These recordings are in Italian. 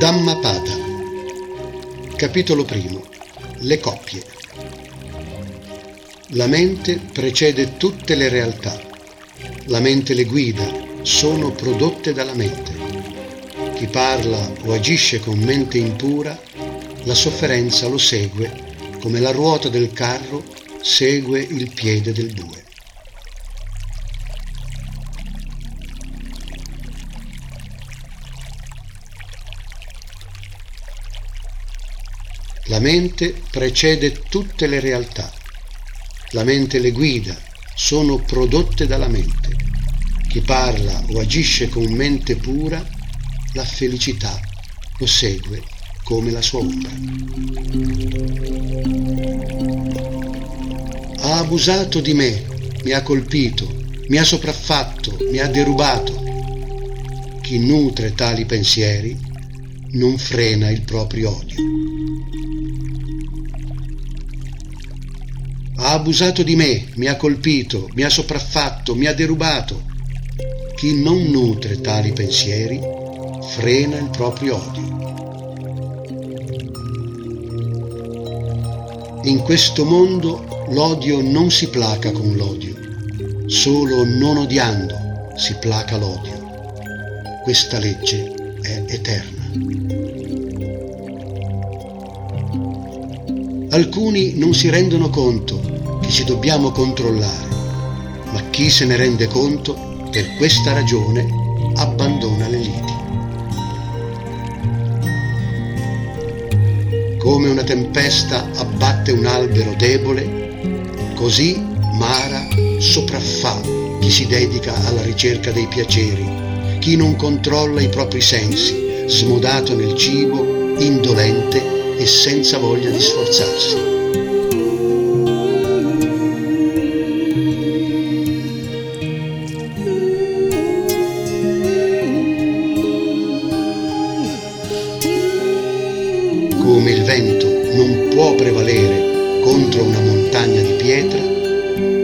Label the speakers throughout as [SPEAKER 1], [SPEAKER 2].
[SPEAKER 1] Dhammapada Capitolo primo Le coppie La mente precede tutte le realtà. La mente le guida, sono prodotte dalla mente. Chi parla o agisce con mente impura, la sofferenza lo segue come la ruota del carro segue il piede del bue. La mente precede tutte le realtà. La mente le guida, sono prodotte dalla mente. Chi parla o agisce con mente pura, la felicità lo segue come la sua ombra. Ha abusato di me, mi ha colpito, mi ha sopraffatto, mi ha derubato. Chi nutre tali pensieri non frena il proprio odio. ha abusato di me, mi ha colpito, mi ha sopraffatto, mi ha derubato. Chi non nutre tali pensieri frena il proprio odio. In questo mondo l'odio non si placa con l'odio, solo non odiando si placa l'odio. Questa legge è eterna. Alcuni non si rendono conto che ci dobbiamo controllare, ma chi se ne rende conto per questa ragione abbandona le liti. Come una tempesta abbatte un albero debole, così Mara sopraffà chi si dedica alla ricerca dei piaceri, chi non controlla i propri sensi, smodato nel cibo, indolente e senza voglia di sforzarsi. come il vento non può prevalere contro una montagna di pietra,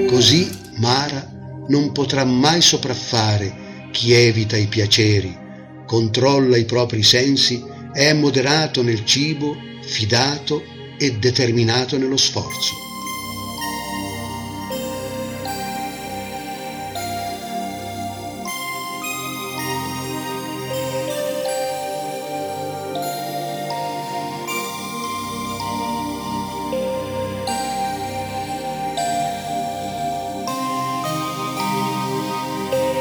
[SPEAKER 1] così Mara non potrà mai sopraffare chi evita i piaceri, controlla i propri sensi, è moderato nel cibo, fidato e determinato nello sforzo.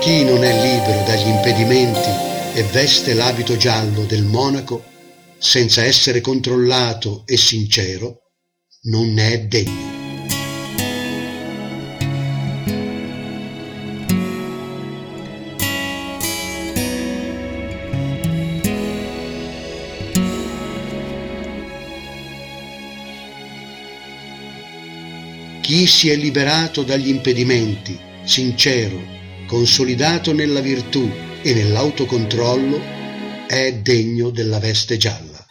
[SPEAKER 1] Chi non è libero dagli impedimenti e veste l'abito giallo del monaco senza essere controllato e sincero, non ne è degno. Chi si è liberato dagli impedimenti, sincero, consolidato nella virtù e nell'autocontrollo, è degno della veste gialla.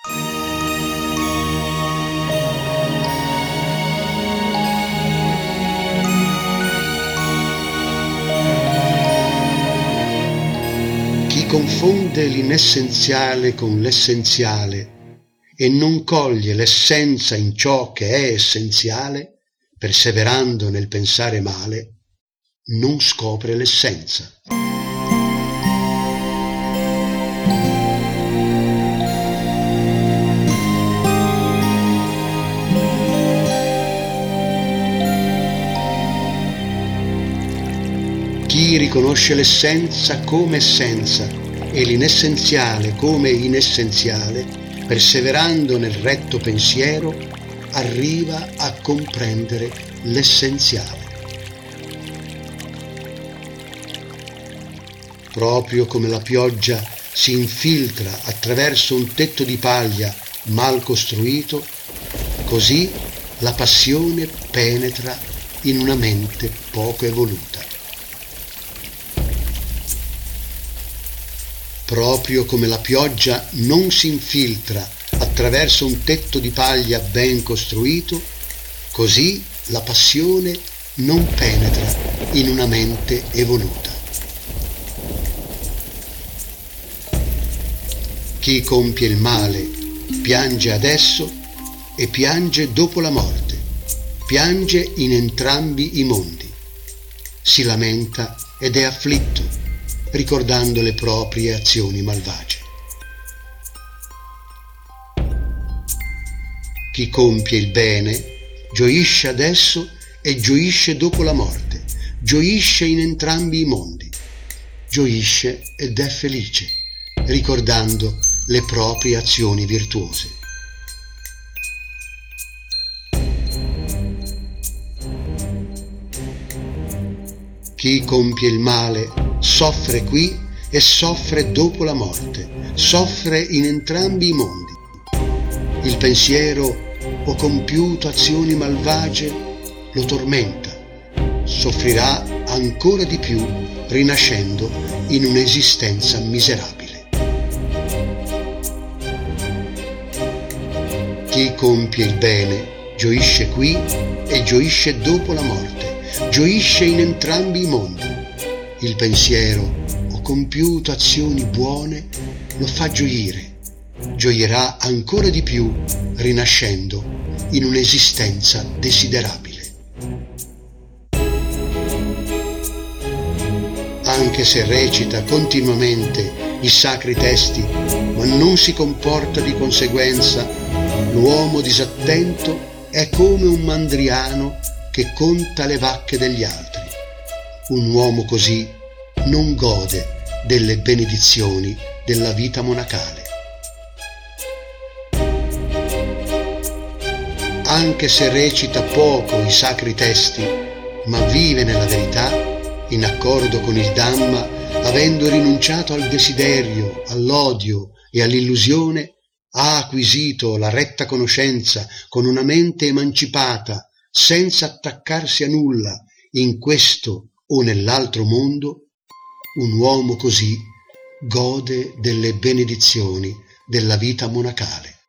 [SPEAKER 1] Chi confonde l'inessenziale con l'essenziale e non coglie l'essenza in ciò che è essenziale, perseverando nel pensare male, non scopre l'essenza. Chi riconosce l'essenza come essenza e l'inessenziale come inessenziale, perseverando nel retto pensiero, arriva a comprendere l'essenziale. Proprio come la pioggia si infiltra attraverso un tetto di paglia mal costruito, così la passione penetra in una mente poco evoluta. Proprio come la pioggia non si infiltra attraverso un tetto di paglia ben costruito, così la passione non penetra in una mente evoluta. Chi compie il male piange adesso e piange dopo la morte, piange in entrambi i mondi. Si lamenta ed è afflitto, ricordando le proprie azioni malvagie. Chi compie il bene gioisce adesso e gioisce dopo la morte, gioisce in entrambi i mondi, gioisce ed è felice, ricordando le proprie azioni virtuose. Chi compie il male soffre qui e soffre dopo la morte, soffre in entrambi i mondi. Il pensiero o compiuto azioni malvagie lo tormenta, soffrirà ancora di più rinascendo in un'esistenza miserabile. Compie il bene gioisce qui e gioisce dopo la morte, gioisce in entrambi i mondi. Il pensiero o compiuto azioni buone lo fa gioire, gioierà ancora di più rinascendo in un'esistenza desiderabile. Anche se recita continuamente i sacri testi, ma non si comporta di conseguenza L'uomo disattento è come un mandriano che conta le vacche degli altri. Un uomo così non gode delle benedizioni della vita monacale. Anche se recita poco i sacri testi, ma vive nella verità, in accordo con il Dhamma, avendo rinunciato al desiderio, all'odio e all'illusione, ha acquisito la retta conoscenza con una mente emancipata, senza attaccarsi a nulla, in questo o nell'altro mondo, un uomo così gode delle benedizioni della vita monacale.